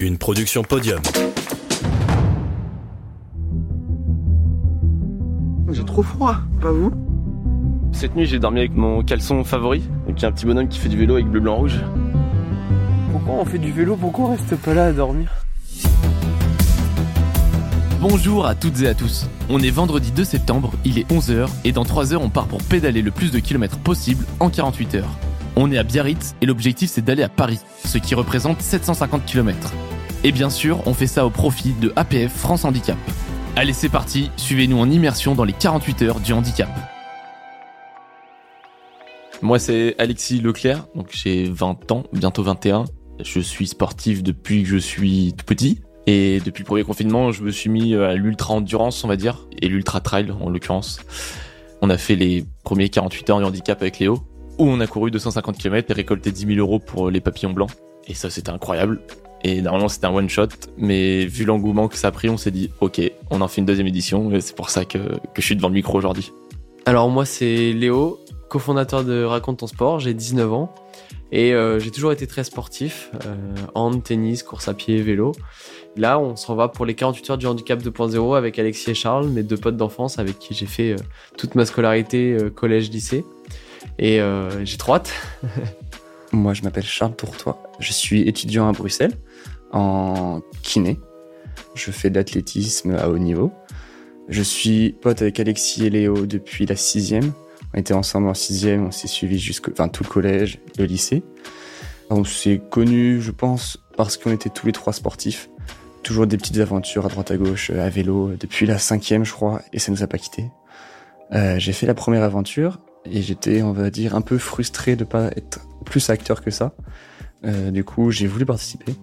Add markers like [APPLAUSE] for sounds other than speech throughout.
Une production podium. J'ai trop froid, pas vous Cette nuit, j'ai dormi avec mon caleçon favori, donc un petit bonhomme qui fait du vélo avec bleu, blanc, rouge. Pourquoi on fait du vélo? Pourquoi on reste pas là à dormir? Bonjour à toutes et à tous. On est vendredi 2 septembre, il est 11h et dans 3 heures on part pour pédaler le plus de kilomètres possible en 48 heures. On est à Biarritz et l'objectif c'est d'aller à Paris, ce qui représente 750 km. Et bien sûr, on fait ça au profit de APF France Handicap. Allez, c'est parti, suivez-nous en immersion dans les 48 heures du handicap. Moi, c'est Alexis Leclerc, donc j'ai 20 ans, bientôt 21. Je suis sportif depuis que je suis tout petit. Et depuis le premier confinement, je me suis mis à l'ultra endurance, on va dire, et l'ultra trail en l'occurrence. On a fait les premiers 48 heures du handicap avec Léo, où on a couru 250 km et récolté 10 000 euros pour les papillons blancs. Et ça, c'était incroyable. Et normalement, c'était un one shot, mais vu l'engouement que ça a pris, on s'est dit, ok, on en fait une deuxième édition, et c'est pour ça que, je suis devant le micro aujourd'hui. Alors moi c'est Léo, cofondateur de Raconte ton sport, j'ai 19 ans et euh, j'ai toujours été très sportif, euh, hand, tennis, course à pied, vélo. Là on s'en va pour les 48 heures du handicap 2.0 avec Alexis et Charles, mes deux potes d'enfance avec qui j'ai fait euh, toute ma scolarité euh, collège-lycée. Et euh, j'ai trop hâte. [LAUGHS] Moi, je m'appelle Charles Tourtois. Je suis étudiant à Bruxelles en kiné. Je fais de l'athlétisme à haut niveau. Je suis pote avec Alexis et Léo depuis la sixième. On était ensemble en sixième, on s'est suivis jusqu'au, enfin, tout le collège, le lycée. On s'est connus, je pense, parce qu'on était tous les trois sportifs. Toujours des petites aventures à droite à gauche, à vélo, depuis la cinquième, je crois, et ça nous a pas quittés. Euh, j'ai fait la première aventure et j'étais, on va dire, un peu frustré de pas être plus acteur que ça. Euh, du coup, j'ai voulu participer.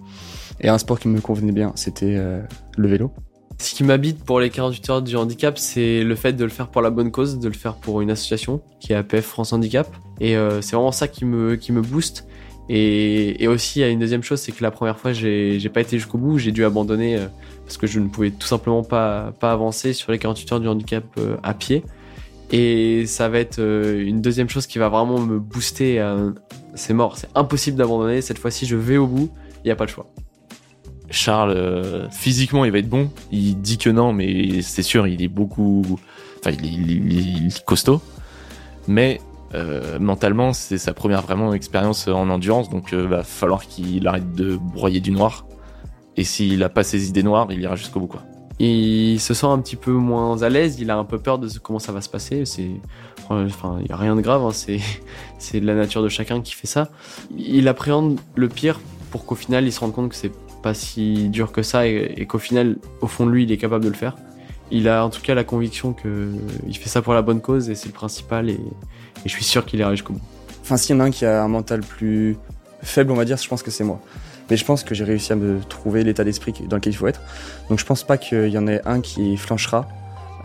Et un sport qui me convenait bien, c'était euh, le vélo. Ce qui m'habite pour les 48 heures du handicap, c'est le fait de le faire pour la bonne cause, de le faire pour une association qui est APF France Handicap. Et euh, c'est vraiment ça qui me, qui me booste. Et, et aussi, il y a une deuxième chose, c'est que la première fois, j'ai pas été jusqu'au bout, j'ai dû abandonner parce que je ne pouvais tout simplement pas, pas avancer sur les 48 heures du handicap à pied. Et ça va être euh, une deuxième chose qui va vraiment me booster. à- C'est mort, c'est impossible d'abandonner. Cette fois-ci, je vais au bout, il n'y a pas le choix. Charles, euh, physiquement, il va être bon. Il dit que non, mais c'est sûr, il est beaucoup. Enfin, il est, costaud. Mais euh, mentalement, c'est sa première vraiment expérience en endurance, donc euh, va falloir qu'il arrête de broyer du noir. Et s'il a pas ses idées noires, il ira jusqu'au bout, quoi. Il se sent un petit peu moins à l'aise, il a un peu peur de comment ça va se passer. C'est, enfin, il y a rien de grave, hein, c'est, [LAUGHS] c'est de la nature de chacun qui fait ça. Il appréhende le pire pour qu'au final, il se rende compte que c'est pas si dur que ça et, qu'au final, au fond de lui, il est capable de le faire. Il a en tout cas la conviction que il fait ça pour la bonne cause et c'est le principal et, et je suis sûr qu'il ira jusqu'au bout. Enfin, s'il y en a un qui a un mental plus faible, on va dire, je pense que c'est moi. Mais je pense que j'ai réussi à me trouver l'état d'esprit dans lequel il faut être. Donc je pense pas qu'il y en ait un qui flanchera.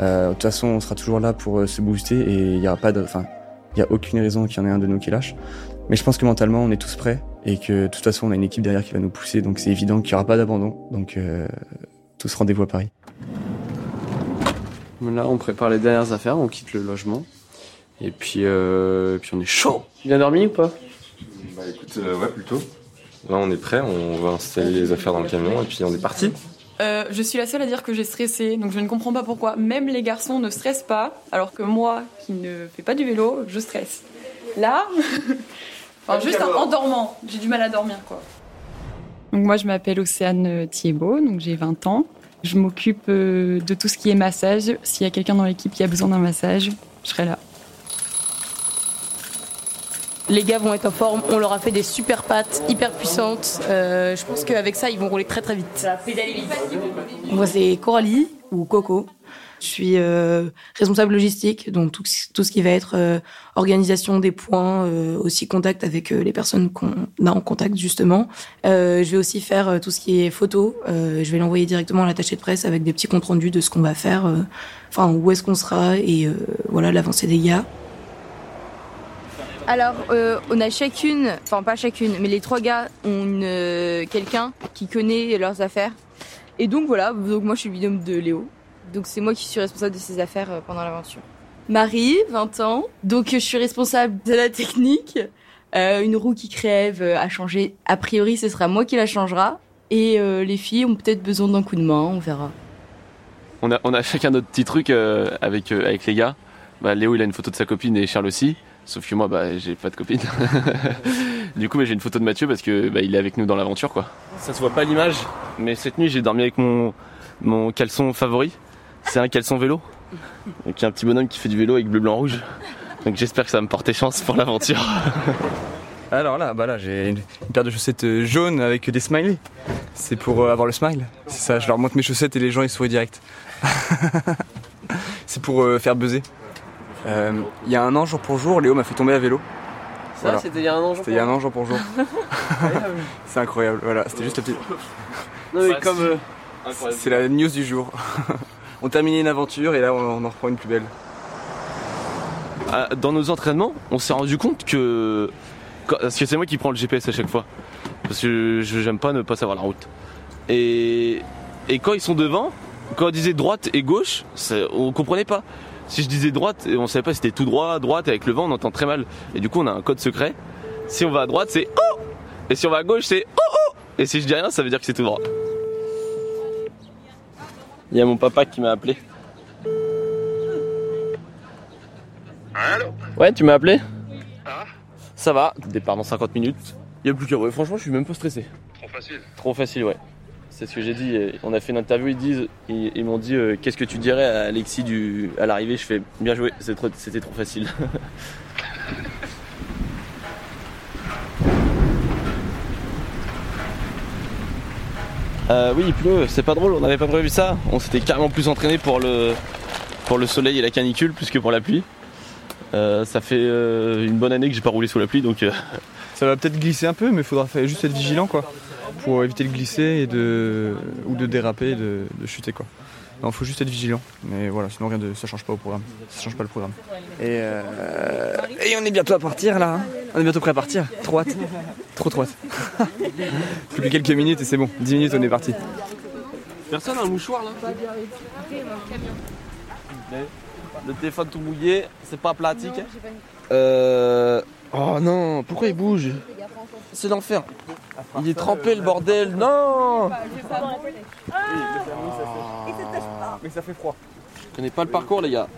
Euh, de toute façon, on sera toujours là pour euh, se booster et il y aura pas de, enfin, il y a aucune raison qu'il y en ait un de nous qui lâche. Mais je pense que mentalement, on est tous prêts et que de toute façon, on a une équipe derrière qui va nous pousser. Donc c'est évident qu'il y aura pas d'abandon. Donc euh, tous rendez-vous à Paris. Là, on prépare les dernières affaires, on quitte le logement et puis, euh, puis on est chaud. Bien dormi ou pas? Bah écoute, euh, ouais, plutôt. Là, on est prêt, on va installer les affaires dans le camion et puis on est parti. Euh, je suis la seule à dire que j'ai stressé, donc je ne comprends pas pourquoi même les garçons ne stressent pas, alors que moi, qui ne fais pas du vélo, je stresse. Là, [LAUGHS] enfin, juste en, dormant, j'ai du mal à dormir quoi. Donc moi, je m'appelle Océane Thiebaud, donc j'ai 20 ans. Je m'occupe euh, de tout ce qui est massage. S'il y a quelqu'un dans l'équipe qui a besoin d'un massage, je serai là. Les gars vont être en forme, on leur a fait des super pattes hyper puissantes. Euh, je pense qu'avec ça, ils vont rouler très très vite. Moi, c'est Coralie ou Coco. Je suis euh, responsable logistique, donc tout, ce qui va être euh, organisation des points, aussi contact avec les personnes qu'on a en contact justement. Je vais aussi faire tout ce qui est photo. Je vais l'envoyer directement à l'attaché de presse avec des petits comptes rendus de ce qu'on va faire, enfin où est-ce qu'on sera et voilà l'avancée des gars. Alors, euh, on a chacune, enfin pas chacune, mais les trois gars ont euh, quelqu'un qui connaît leurs affaires. Et donc voilà, donc moi je suis le binôme de Léo. Donc c'est moi qui suis responsable de ses affaires euh, pendant l'aventure. Marie, 20 ans. Donc je suis responsable de la technique. Euh, une roue qui crève euh, à changer. A priori, ce sera moi qui la changera. Et euh, les filles ont peut-être besoin d'un coup de main, on verra. On a, on a chacun notre petit truc euh, avec, euh, avec les gars. Bah, Léo, il a une photo de sa copine et Charles aussi. Sauf que moi, bah, j'ai pas de copine. [LAUGHS] du coup, bah, j'ai une photo de Mathieu parce que bah, il est avec nous dans l'aventure, quoi. Ça se voit pas à l'image, mais cette nuit, j'ai dormi avec mon, mon caleçon favori. C'est un caleçon vélo. Donc, il y a un petit bonhomme qui fait du vélo avec bleu, blanc, rouge. Donc, j'espère que ça va me porter chance pour l'aventure. [LAUGHS] Alors là, bah là, j'ai une, une paire de chaussettes euh, jaunes avec des smileys. C'est pour euh, avoir le smile. C'est ça, je leur montre mes chaussettes et les gens ils sourient direct. [LAUGHS] c'est pour euh, faire buzzer. Euh, Il y a un an, jour pour jour, Léo m'a fait tomber à vélo. Ça, Voilà. c'était il y a un an, je C'était il y a un an, jour pour jour. [LAUGHS] [LAUGHS] c'est incroyable, voilà, c'était juste la petite. Non, mais comme. euh, C'est la news du jour. [LAUGHS] on terminait une aventure et là on, en reprend une plus belle. Ah, Dans nos entraînements, on s'est rendu compte que. Parce que c'est moi qui prends le GPS à chaque fois. Parce que je- j'aime pas ne pas savoir la route. Et, et quand ils sont devant, quand on disait droite et gauche, on comprenait pas. Si je disais droite, et on savait pas si c'était tout droit, droite, avec le vent on entend très mal. Et du coup on a un code secret. Si on va à droite c'est oh Et si on va à gauche c'est oh oh Et si je dis rien ça veut dire que c'est tout droit. Il y a mon papa qui m'a appelé. Allô Ouais, tu m'as appelé Ça va, départ dans 50 minutes. Il y a plus qu'à. Ouais, franchement, je suis même pas stressé. Trop facile. Trop facile, ouais. C'est ce que j'ai dit. On a fait une interview, ils disent, ils, m'ont dit euh, qu'est-ce que tu dirais à Alexis du, à l'arrivée? Je fais bien joué, c'était trop facile. [LAUGHS] Euh, oui, il pleut, c'est pas drôle, on n'avait pas prévu ça. On s'était carrément plus entraîné pour le, soleil et la canicule plus que pour la pluie. Euh, ça fait une bonne année que j'ai pas roulé sous la pluie donc Ça va peut-être glisser un peu, mais il faudra juste être vigilant quoi. Pour éviter de glisser et de, ou de déraper et de, de chuter quoi. Non, faut juste être vigilant. Mais voilà, sinon rien de, ça change pas au programme. Ça change pas le programme. Et, euh, et on est bientôt à partir là. hein. On est bientôt prêt à partir. Trop hâte. Trop trop hâte. [LAUGHS] Plus que quelques minutes et c'est bon. 10 minutes on est parti. Personne a un mouchoir là Le téléphone tout mouillé, c'est pas pratique. Euh. Oh non, pourquoi il bouge C'est l'enfer. Il est trempé le bordel. Non Mais ça fait froid. Je connais pas le parcours les gars.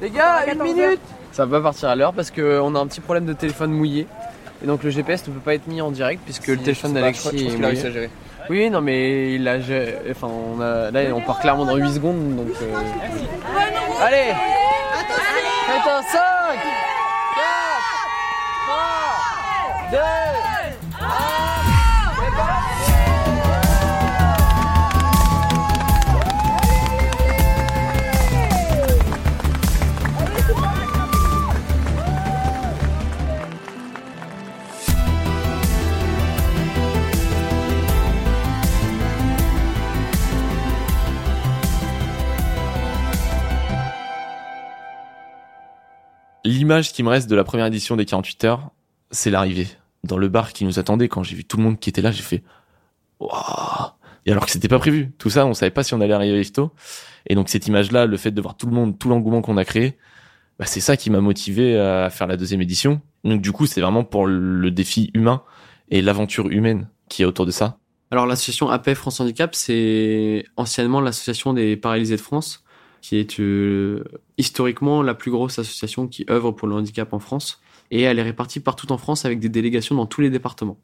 Les gars, une minute Ça va pas partir à l'heure parce qu'on a un petit problème de téléphone mouillé. Et donc le GPS ne peut pas être mis en direct puisque le téléphone d'Alexis est Oui, non mais il a enfin on a là on part clairement dans 8 secondes donc. Euh. Allez Attention l'image qui me reste de la première édition des 48 heures, c'est l'arrivée. Dans le bar qui nous attendait, quand j'ai vu tout le monde qui était là, j'ai fait Waouh Et alors que c'était pas prévu. Tout ça, on savait pas si on allait arriver tôt. Et donc cette image-là, le fait de voir tout le monde, tout l'engouement qu'on a créé, bah, c'est ça qui m'a motivé à faire la deuxième édition. Donc du coup, c'est vraiment pour le défi humain et l'aventure humaine qui est autour de ça. Alors l'association APF France Handicap, c'est anciennement l'association des paralysés de France, qui est euh, historiquement la plus grosse association qui œuvre pour le handicap en France. Et elle est répartie partout en France avec des délégations dans tous les départements.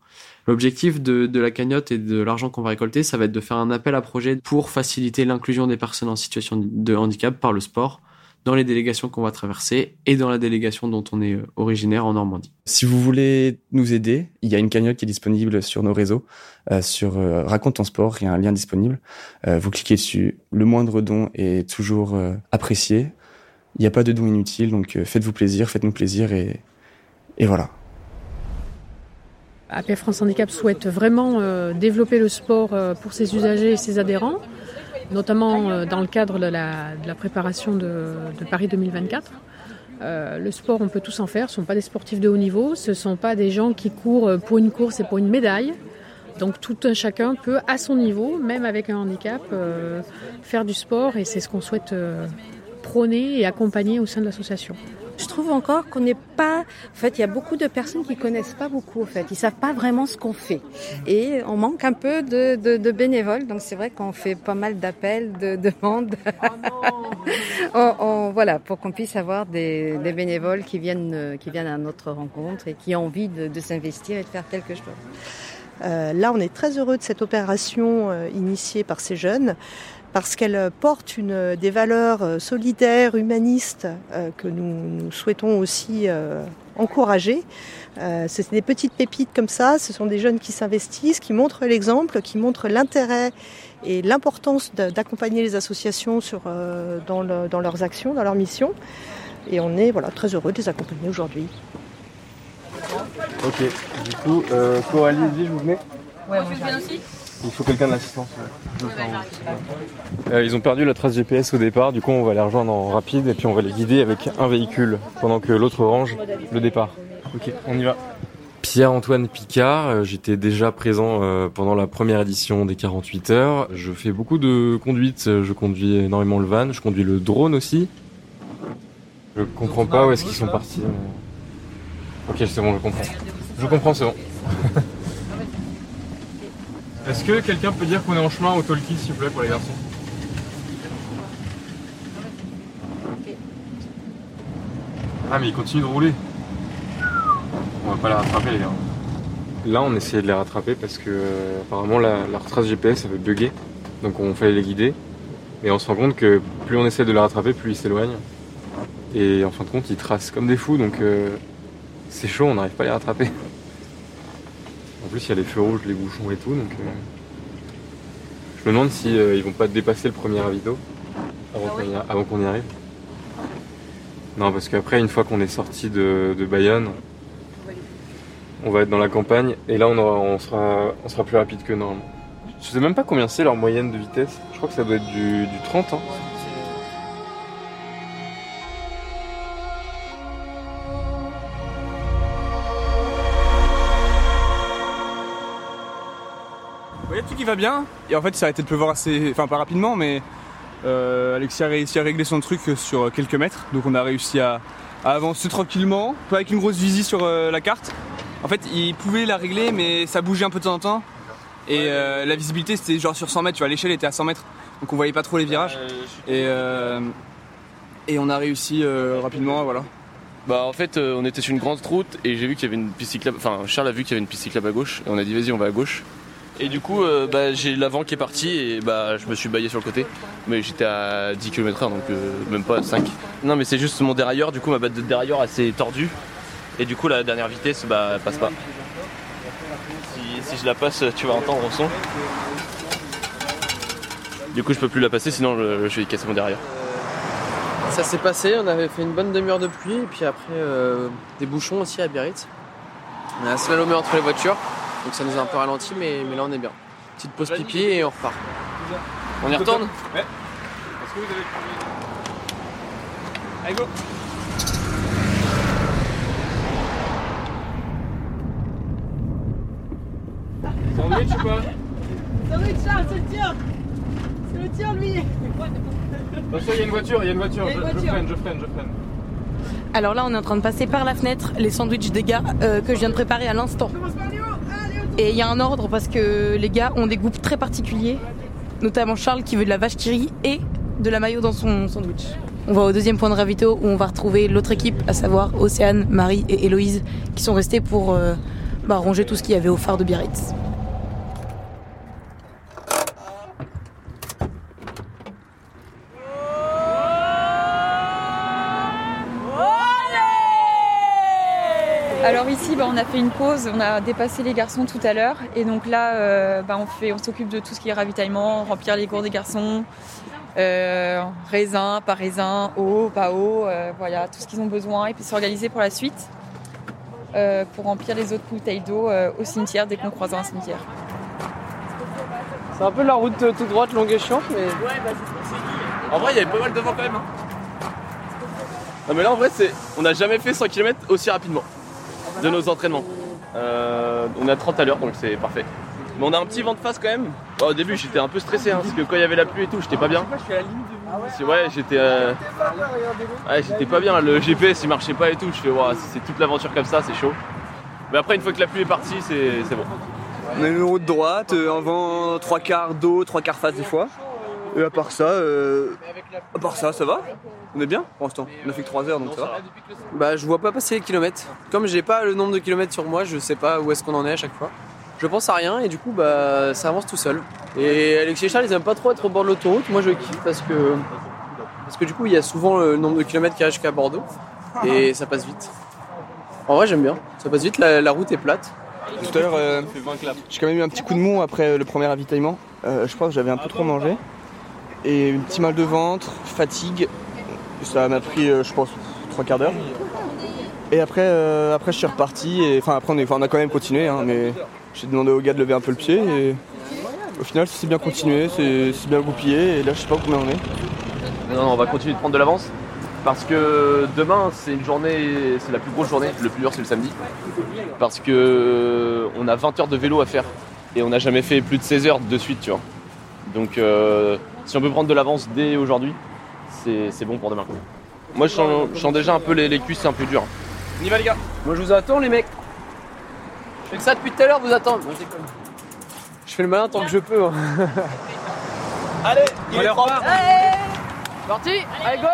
L'objectif de, la cagnotte et de l'argent qu'on va récolter, ça va être de faire un appel à projet pour faciliter l'inclusion des personnes en situation de handicap par le sport dans les délégations qu'on va traverser et dans la délégation dont on est euh, originaire en Normandie. Si vous voulez nous aider, il y a une cagnotte qui est disponible sur nos réseaux, euh, sur euh, Raconte ton sport, il y a un lien disponible. Vous cliquez dessus, le moindre don est toujours apprécié. Il n'y a pas de don inutile, donc faites-vous plaisir, faites-nous plaisir et, et voilà. APF France Handicap souhaite vraiment euh, développer le sport euh, pour ses usagers et ses adhérents, notamment euh, dans le cadre de la, préparation de, Paris 2024. Euh, le sport, on peut tous en faire, ce ne sont pas des sportifs de haut niveau, ce ne sont pas des gens qui courent pour une course et pour une médaille. Donc tout un chacun peut, à son niveau, même avec un handicap, faire du sport et c'est ce qu'on souhaite prôner et accompagner au sein de l'association. Je trouve encore qu'on n'est pas. En fait, il y a beaucoup de personnes qui connaissent pas beaucoup. En fait, ils savent pas vraiment ce qu'on fait, et on manque un peu de, de, de bénévoles. Donc c'est vrai qu'on fait pas mal d'appels, de demandes. on, on- voilà, pour qu'on puisse avoir des, des bénévoles qui viennent, euh, qui viennent à notre rencontre et qui ont envie de, de s'investir et de faire quelque chose. Euh, là, on est très heureux de cette opération euh, initiée par ces jeunes parce qu'elle porte une, des valeurs euh, solidaires, humanistes euh, que nous, nous souhaitons aussi euh, encourager. Euh, c'est des petites pépites comme ça, ce sont des jeunes qui s'investissent, qui montrent l'exemple, qui montrent l'intérêt et l'importance d'accompagner les associations sur, euh, dans, le- dans leurs actions, dans leurs missions. Et on est voilà, très heureux de les accompagner aujourd'hui. Ok, du coup, euh, Coralie, Edwige, vous venez Ouais, moi, je viens aussi. Il faut quelqu'un de l'assistance. Euh, ils ont perdu la trace GPS au départ, du coup on va les rejoindre en rapide et puis on va les guider avec un véhicule pendant que l'autre range le départ. Ok, on y va. Pierre-Antoine Picard, euh, j'étais déjà présent euh, pendant la première édition des 48 heures. Je fais beaucoup de conduite, je conduis énormément le van, je conduis le drone aussi. Je comprends pas où est-ce qu'ils sont partis. Ok, c'est bon, je comprends. Je comprends, c'est bon. [LAUGHS] Est-ce que quelqu'un peut dire qu'on est en chemin au talkie, s'il vous plaît, pour les garçons Ah, mais ils continuent de rouler. On va pas les rattraper, les gars. Là, on essayait de les rattraper parce que, euh, apparemment, la, la retrace GPS avait bugué. Donc, on fallait les guider. Et on se rend compte que plus on essaie de les rattraper, plus ils s'éloignent. Et en fin de compte, ils tracent comme des fous. Donc, euh, c'est chaud, on n'arrive pas à les rattraper. En plus, il y a les feux rouges, les bouchons et tout, donc euh, je me demande si euh, ils vont pas dépasser le premier ravito avant qu'on y, a- avant qu'on y arrive. Non, parce qu'après, une fois qu'on est sorti de, de Bayonne, on va être dans la campagne et là, on, aura- on sera, on sera plus rapide que normalement. Je sais même pas combien c'est leur moyenne de vitesse. Je crois que ça doit être du, du 30 ans. Va bien. Et en fait, ça a arrêté de pleuvoir assez. Enfin, pas rapidement, mais euh, Alexis a réussi à régler son truc sur quelques mètres. Donc, on a réussi à, à avancer tranquillement, pas avec une grosse visie sur euh, la carte. En fait, il pouvait la régler, mais ça bougeait un peu de temps en temps. Et euh, la visibilité, c'était genre sur 100 mètres. Tu vois, l'échelle était à 100 mètres. Donc, on voyait pas trop les virages. Et, euh, et on a réussi euh, rapidement, voilà. Bah en fait euh, on était sur une grande route et j'ai vu qu'il y avait une piste cyclable, enfin Charles a vu qu'il y avait une piste cyclable à gauche et on a dit vas-y on va à gauche. Et du coup euh, bah, j'ai l'avant qui est parti et bah je me suis baillé sur le côté. Mais j'étais à 10 km/h donc euh, même pas à 5. Non mais c'est juste mon dérailleur, du coup ma batte de dérailleur assez tordue. Et du coup la dernière vitesse bah passe pas. Si, si je la passe tu vas entendre au son. Du coup je peux plus la passer sinon je, je vais casser mon dérailleur. Ça s'est passé, on avait fait une bonne demi-heure de pluie et puis après euh, des bouchons aussi à Biarritz. On a slalomé entre les voitures, donc ça nous a un peu ralenti, mais, mais là on est bien. Petite pause pipi et on repart. On y retourne Ouais. Est-ce que vous avez Allez, go Sandwich ou pas Sandwich Charles, c'est le tien C'est le tien lui Attention, il y a une voiture, il y a une voiture. Je, freine, je freine, je freine. Alors là, on est en train de passer par la fenêtre les sandwichs des gars euh, que je viens de préparer à l'instant. Et il y a un ordre parce que les gars ont des goûts très particuliers, notamment Charles qui veut de la vache qui rit et de la mayo dans son sandwich. On va au deuxième point de ravito où on va retrouver l'autre équipe, à savoir Océane, Marie et Héloïse, qui sont restés pour euh, bah, ranger tout ce qu'il y avait au phare de Biarritz. Alors ici, bah, on a fait une pause, on a dépassé les garçons tout à l'heure, et donc là, euh, bah, on fait, on s'occupe de tout ce qui est ravitaillement, remplir les gourds des garçons, euh, raisin, pas raisin, eau, pas eau, euh, voilà, tout ce qu'ils ont besoin, et puis s'organiser pour la suite, euh, pour remplir les autres bouteilles d'eau euh, au cimetière dès qu'on croise un cimetière. C'est un peu la route toute droite, longue et chiante, mais. En vrai, il y avait pas mal de vent quand même. hein. Non, mais là, en vrai, c'est, on n'a jamais fait 100 km aussi rapidement de nos entraînements. Euh, on à 30 à l'heure, donc c'est parfait. Mais on a un petit vent de face quand même. Bon, au début, j'étais un peu stressé hein, parce que quand il y avait la pluie et tout, j'étais pas bien. Ouais, j'étais euh, ouais, j'étais pas bien. Le GPS il marchait pas et tout. Je fais, si c'est toute l'aventure comme ça, c'est chaud. Mais après, une fois que la pluie est partie, c'est bon. On a une route droite, euh, un vent trois quarts dos, trois quarts face des fois. Et à part ça, euh, à part ça, ça va On est bien pour l'instant. On a fait que 3 heures donc ça va. Bah, je vois pas passer les kilomètres. Comme j'ai pas le nombre de kilomètres sur moi, je sais pas où est-ce qu'on en est à chaque fois. Je pense à rien et du coup, bah, ça avance tout seul. Et Alexis et Charles, ils aiment pas trop être au bord de l'autoroute. Moi, je kiffe parce que parce que du coup, il y a souvent le nombre de kilomètres qui arrive jusqu'à Bordeaux et [LAUGHS] ça passe vite. En vrai, j'aime bien. Ça passe vite. La, la route est plate. Tout à l'heure, euh, j'ai quand même eu un petit coup de mou après le premier ravitaillement. Euh, je crois que j'avais un peu trop mangé. Et un petit mal de ventre, fatigue. Ça m'a pris, euh, je pense, trois quarts d'heure. Et après, euh, après, je suis reparti. Et, enfin, après, on, on a quand même continué. hein, mais j'ai demandé au gars de lever un peu le pied. Et au final, c'est bien continué, c'est bien goupillé. Et là, je sais pas combien on est. Non, non, on va continuer de prendre de l'avance. Parce que demain, c'est une journée, c'est la plus grosse journée. Le plus dur, c'est le samedi. Parce que on a 20 heures de vélo à faire. Et on n'a jamais fait plus de 16 heures de suite, tu vois. Donc, euh, si on peut prendre de l'avance dès aujourd'hui, c'est c'est bon pour demain. Moi, je sens, je sens déjà un peu les, les cuisses, c'est un peu dur. On y va, les gars Moi, je vous attends, les mecs. Je fais que ça depuis tout à l'heure, vous attendre. Je fais le malin tant que je peux. hein. Allez, il est repart. Parti Allez, go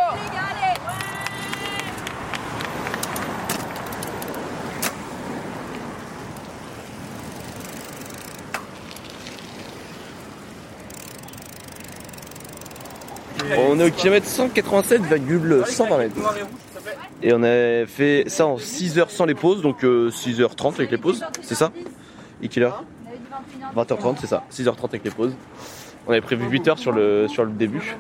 On est au kilomètre 187,120 mètres. Et on a fait ça en 6 heures sans les pauses, donc euh, 6h30 avec les pauses, c'est ça? Et quelle heure? 20h30, c'est ça, 6h30 avec les pauses. On avait prévu 8 heures sur le, sur le début.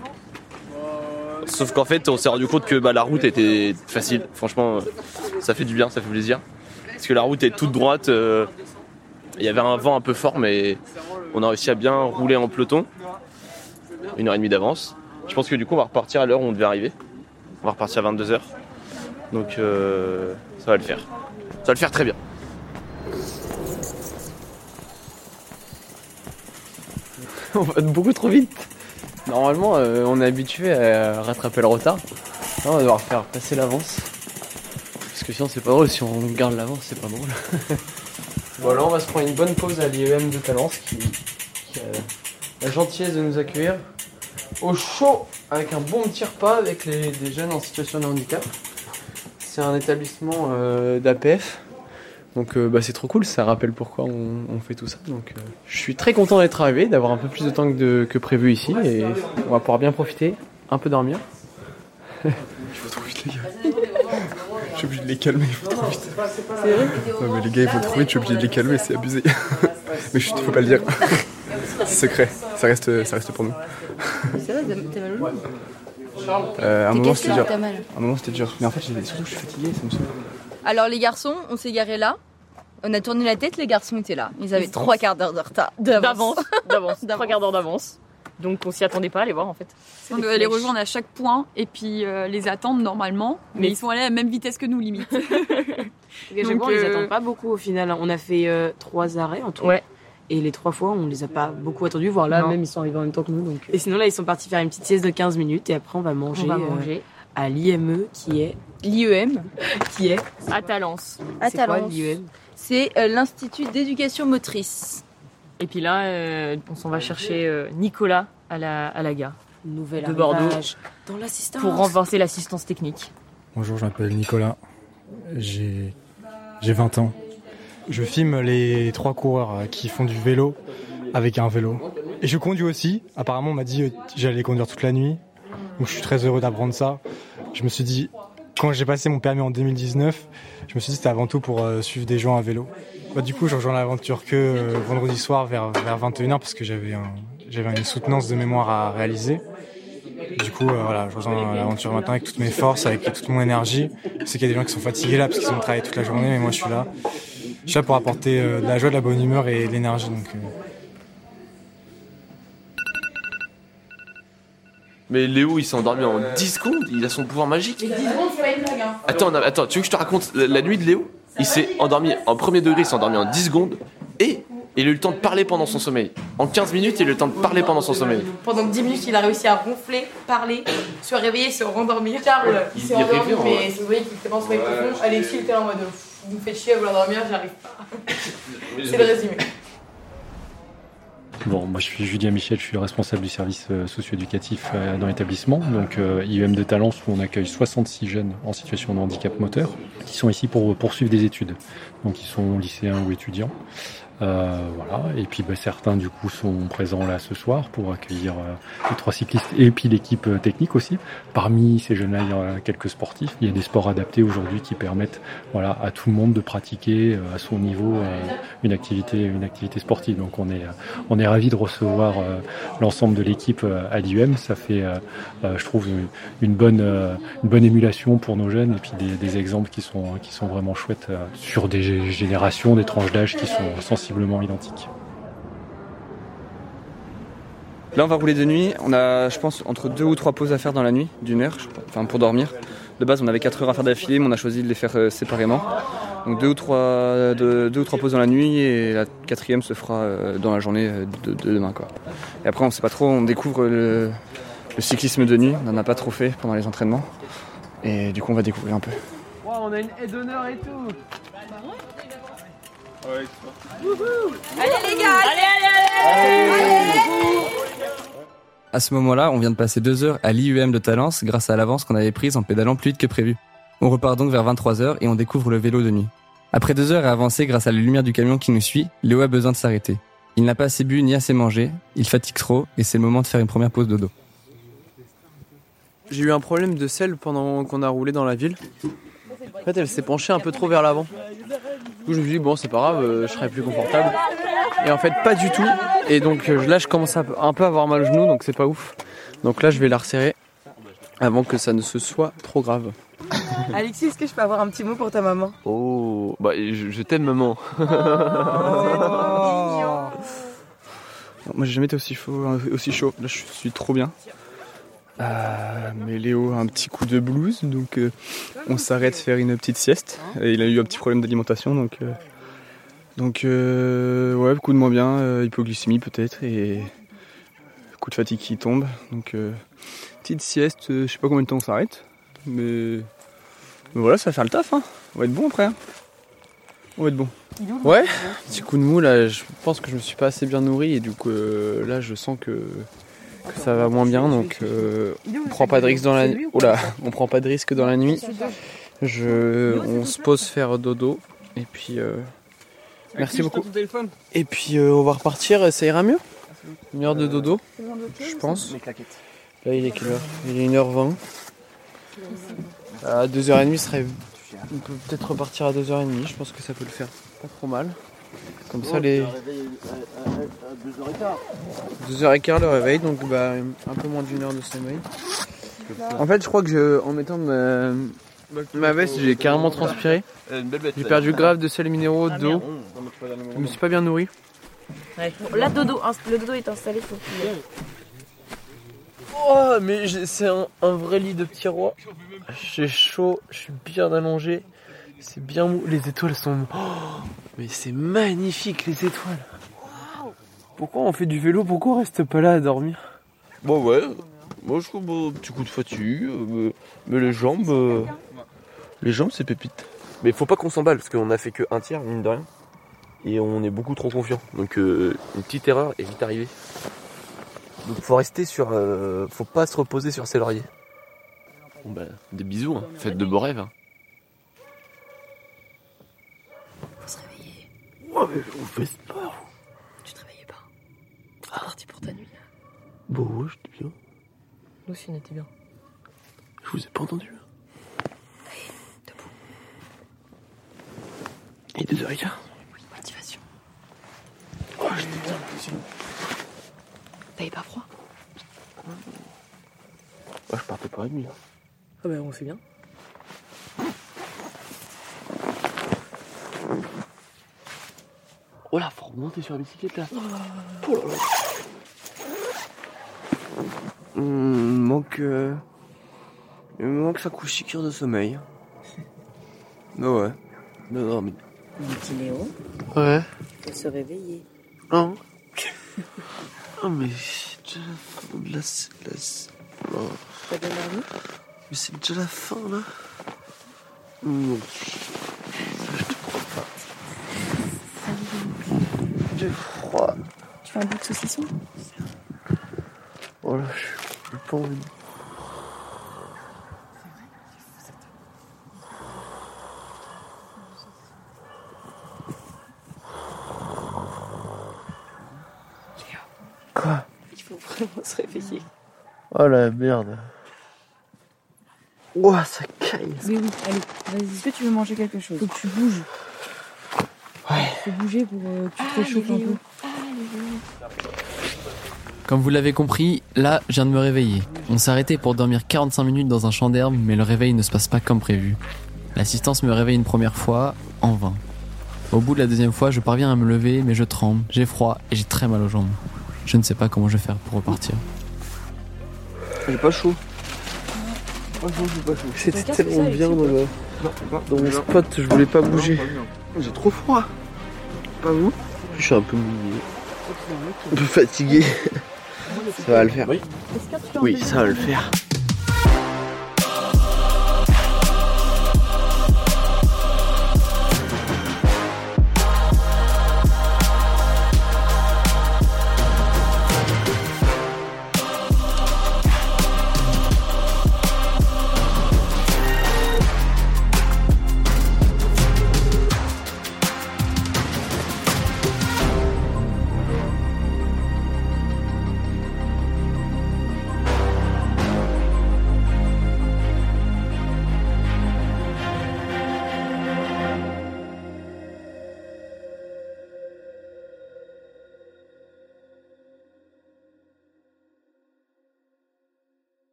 Sauf qu'en fait, on s'est rendu compte que bah, la route était facile. Franchement, euh, ça fait du bien, ça fait plaisir. Parce que la route est toute droite. euh, Il y avait un vent un peu fort, mais on a réussi à bien rouler en peloton. Une heure et demie d'avance. Je pense que du coup, on va repartir à l'heure où on devait arriver. On va repartir à 22h. Donc, euh, ça va le faire. Ça va le faire très bien. [LAUGHS] on va beaucoup trop vite. Normalement, euh, on est habitué à rattraper le retard. Là, on va devoir faire passer l'avance. Parce que sinon, c'est pas drôle. Si on garde l'avance, c'est pas drôle. [LAUGHS] bon, on va se prendre une bonne pause à l'IEM de Talence qui, qui a la gentillesse de nous accueillir au chaud avec un bon petit repas avec les, des jeunes en situation de handicap. C'est un établissement euh, d'APF. Donc euh, bah, c'est trop cool, ça rappelle pourquoi on, on fait tout ça. Donc euh, je suis très content d'être arrivé, d'avoir un peu plus de temps que, de- que prévu ici et on va pouvoir bien profiter, un peu dormir. [LAUGHS] Il faut trop vite, les gars. Je suis obligé de les calmer, il faut trop vite. Non, mais les gars, il faut trop vite, je suis obligé de les calmer, c'est abusé. [LAUGHS] mais chut, faut pas le dire. C'est secret, ça reste, ça reste pour nous. Ça va, t'as mal au loup Euh, un moment c'était dur. un moment c'était dur. Mais en fait, surtout je suis fatigué, ça me saoule. Alors les garçons, on s'est garé là. On a tourné la tête, les garçons étaient là. Ils avaient trois quarts d'heure de retard. D'avance, d'avance, [LAUGHS] trois quarts d'heure d'avance. Donc on s'y attendait pas à les voir en fait. On doit les rejoindre à chaque point et puis euh, les attendre normalement. Mais, Mais- ils sont allés à la même vitesse que nous, limite. [LAUGHS] Chaque Donc, fois, on les euh, attend pas beaucoup au final. On a fait euh, trois arrêts en tout. Ouais. Et les trois fois, on les a pas beaucoup attendus, voire là, Non. même ils sont arrivés en même temps que nous. Donc... Et sinon, là, ils sont partis faire une petite sieste de 15 minutes et après, on va manger, On va euh, manger. à l'IME qui est. L'IEM. [LAUGHS] Qui est À Talence. À C'est quoi, Talence. l'IEM C'est euh, l'Institut d'éducation motrice. Et puis là, euh, on s'en va chercher euh, Nicolas à la, à la gare Nouvel de Bordeaux arrivage dans l'assistance. pour renforcer l'assistance technique. Bonjour, je m'appelle Nicolas. J'ai j'ai 20 ans. Je filme les trois coureurs euh, qui font du vélo avec un vélo. Et je conduis aussi. Apparemment, on m'a dit euh, que j'allais conduire toute la nuit. Donc je suis très heureux d'apprendre ça. Je me suis dit, quand j'ai passé mon permis en 2019, je me suis dit que c'était avant tout pour euh, suivre des gens à vélo. Bah, du coup, je rejoins l'aventure que euh, vendredi soir vers, vers 21h parce que j'avais un- j'avais une soutenance de mémoire à réaliser. Du coup, euh, voilà, je rejoins l'aventure maintenant avec toutes mes forces, avec toute mon énergie. Je sais qu'il y a des gens qui sont fatigués là parce qu'ils ont travaillé toute la journée, mais moi je suis là. Je suis là pour apporter euh, de la joie, de la bonne humeur et de l'énergie. Donc, euh, Mais Léo, il s'est endormi en 10 secondes, il a son pouvoir magique. Les 10 secondes, c'est pas une blague. Hein. Attends, non, attends, tu veux que je te raconte la, la nuit de Léo? Il s'est endormi en premier degré, il s'est endormi en 10 secondes et, il a eu le temps de parler pendant son sommeil. En 15 minutes, il a eu le temps de parler pendant son sommeil. Pendant 10 minutes, il a réussi à ronfler, parler, se réveiller, se rendormir. Charles, il s'est endormi, mais vrai. vous voyez qu'il était pas en sommeil profond, Alexis était en mode vous me faites chier à vouloir dormir, j'arrive pas. [LAUGHS] C'est le résumé. Bon, moi je suis Julien Michel, je suis responsable du service euh, socio-éducatif euh, dans l'établissement, donc euh, IEM de Talence où on accueille 66 jeunes en situation de handicap moteur qui sont ici pour poursuivre des études. Donc ils sont lycéens ou étudiants. Euh, voilà, et puis bah, certains du coup sont présents là ce soir pour accueillir euh, les trois cyclistes et puis l'équipe euh, technique aussi. Parmi ces jeunes-là, il y a quelques sportifs. Il y a des sports adaptés aujourd'hui qui permettent voilà à tout le monde de pratiquer à son niveau une activité une activité sportive. Donc on est on est ravi de recevoir l'ensemble de l'équipe à l'IUM. Ça fait je trouve une, bonne une bonne émulation pour nos jeunes et puis des, des exemples qui sont qui sont vraiment chouettes sur des gé- générations, des tranches d'âge qui sont sensiblement identiques. Là, on va rouler de nuit. On a, je pense, entre deux ou trois pauses à faire dans la nuit, d'une heure, je crois, enfin pour dormir. De base, on avait quatre heures à faire d'affilée, mais on a choisi de les faire euh, séparément. Donc deux ou trois, deux, deux ou trois pauses dans la nuit et la quatrième se fera euh, dans la journée euh, de, de demain, quoi. Et après, on sait pas trop. On découvre le, le cyclisme de nuit. On n'en a pas trop fait pendant les entraînements, et du coup, on va découvrir un peu. on a une aide d'honneur et tout. Allez les gars Allez, À ce moment-là, on vient de passer deux heures à l'IUM de Talence grâce à l'avance qu'on avait prise en pédalant plus vite que prévu. On repart donc vers 23h et on découvre le vélo de nuit. Après deux heures à avancer grâce à la lumière du camion qui nous suit, Léo a besoin de s'arrêter. Il n'a pas assez bu ni assez mangé, il fatigue trop et c'est le moment de faire une première pause dodo. J'ai eu un problème de selle pendant qu'on a roulé dans la ville. En fait, elle s'est penchée un peu trop vers l'avant. Du coup, je me suis dit, bon, c'est pas grave, euh, je serai plus confortable. Et en fait, pas du tout. Et donc euh, là, je commence à un peu à avoir mal au genou, donc c'est pas ouf. Donc là, je vais la resserrer avant que ça ne se soit trop grave. [LAUGHS] Alexis, est-ce que je peux avoir un petit mot pour ta maman? Oh, bah je, je t'aime maman. [LAUGHS] Moi j'ai jamais été aussi chaud, aussi chaud. Là je suis trop bien. Euh, mais Léo a un petit coup de blues, donc euh, on s'arrête faire une petite sieste. Et il a eu un petit problème d'alimentation, donc euh, donc euh, ouais, coup de moins bien, hypoglycémie peut-être et coup de fatigue qui tombe. Donc petite sieste, je sais pas combien de temps on s'arrête, mais, mais voilà, ça va faire le taf. Hein. On va être bon après. hein. On va être bon. Ouais, petit coup de mou là, je pense que je me suis pas assez bien nourri et du coup là je sens que, ça va moins bien donc euh, on prend pas de risque dans la nuit. [LAUGHS] On prend pas de dans la nuit. Je, on se pose faire dodo et puis euh, merci beaucoup. Et puis euh, on va repartir, ça ira mieux? Une heure de dodo, je pense. Là il est quelle heure? Il est 1h20. À 2h30 serait. On peut peut-être repartir à 2h30, je pense que ça peut le faire pas trop mal. Comme ça les. 2h15 le réveil, donc bah, un peu moins d'une heure de sommeil. En fait, je crois que je, en mettant ma, ma veste, j'ai carrément transpiré. J'ai perdu grave de sels minéraux, d'eau. Je me suis pas bien nourri. Là, dodo, le dodo est installé. Faut qu'il- Oh, mais c'est un, un vrai lit de petit roi. J'ai chaud, je suis bien allongé. C'est bien mou. Les étoiles sont. Oh, mais c'est magnifique, les étoiles. Pourquoi on fait du vélo? Pourquoi on reste pas là à dormir? Bon ouais, moi je trouve un petit coup de fatigue, euh, mais, mais les jambes, euh, les jambes c'est pépite. Mais faut pas qu'on s'emballe parce qu'on a fait que un tiers mine de rien et on est beaucoup trop confiant. Donc euh, une petite erreur est vite arrivée. Donc faut rester sur, euh, faut pas se reposer sur ses lauriers. Bon bah des bisous, hein. faites de beaux rêves. hein. Faut se réveiller. Ouais, mais on fait sport. Tu te réveillais pas. C'est parti pour ta nuit. Bon ouais, j'étais bien. Nous aussi, on était bien. Je vous ai pas entendu. Et deux heures et quart. Motivation. Oh, j'étais bien. T'avais pas froid? Ouais, je partais pas la nuit. hein. Ah bah, on sait bien. Oh là, faut remonter sur la bicyclette là. Oh là là. Manque. euh, Il me manque sa couche cure de sommeil. Bah ouais. Non, non, mais. Petit Léo, Ouais. faut se réveiller. Non. Oh, mais j'ai déjà la fin de la. la... Non. Mais c'est déjà la fin là. Non. J'ai froid. Tu fais un bout de saucisson Oh là, je pas envie. Quoi Il faut vraiment se réveiller. Oh la merde. Ouah, ça caille. Oui, oui, allez, vas-y. Est-ce que tu veux manger quelque chose? Faut que tu bouges. Faut bouger pour euh, que tu te réchauffes un peu. Comme vous l'avez compris, là, je viens de me réveiller. On s'est arrêté pour dormir 45 minutes dans un champ d'herbe, mais le réveil ne se passe pas comme prévu. L'assistance me réveille une première fois, en vain. Au bout de la deuxième fois, je parviens à me lever, mais je tremble, j'ai froid et j'ai très mal aux jambes. Je ne sais pas comment je vais faire pour repartir. J'ai pas chaud. Non, j'ai pas chaud. C'était tellement bien dans, le... dans mon spot, je voulais pas bouger. J'ai trop froid. Pas vous Je suis un peu mouillé. Un peu fatigué. [LAUGHS] Ça va le faire. Oui, ça va le faire.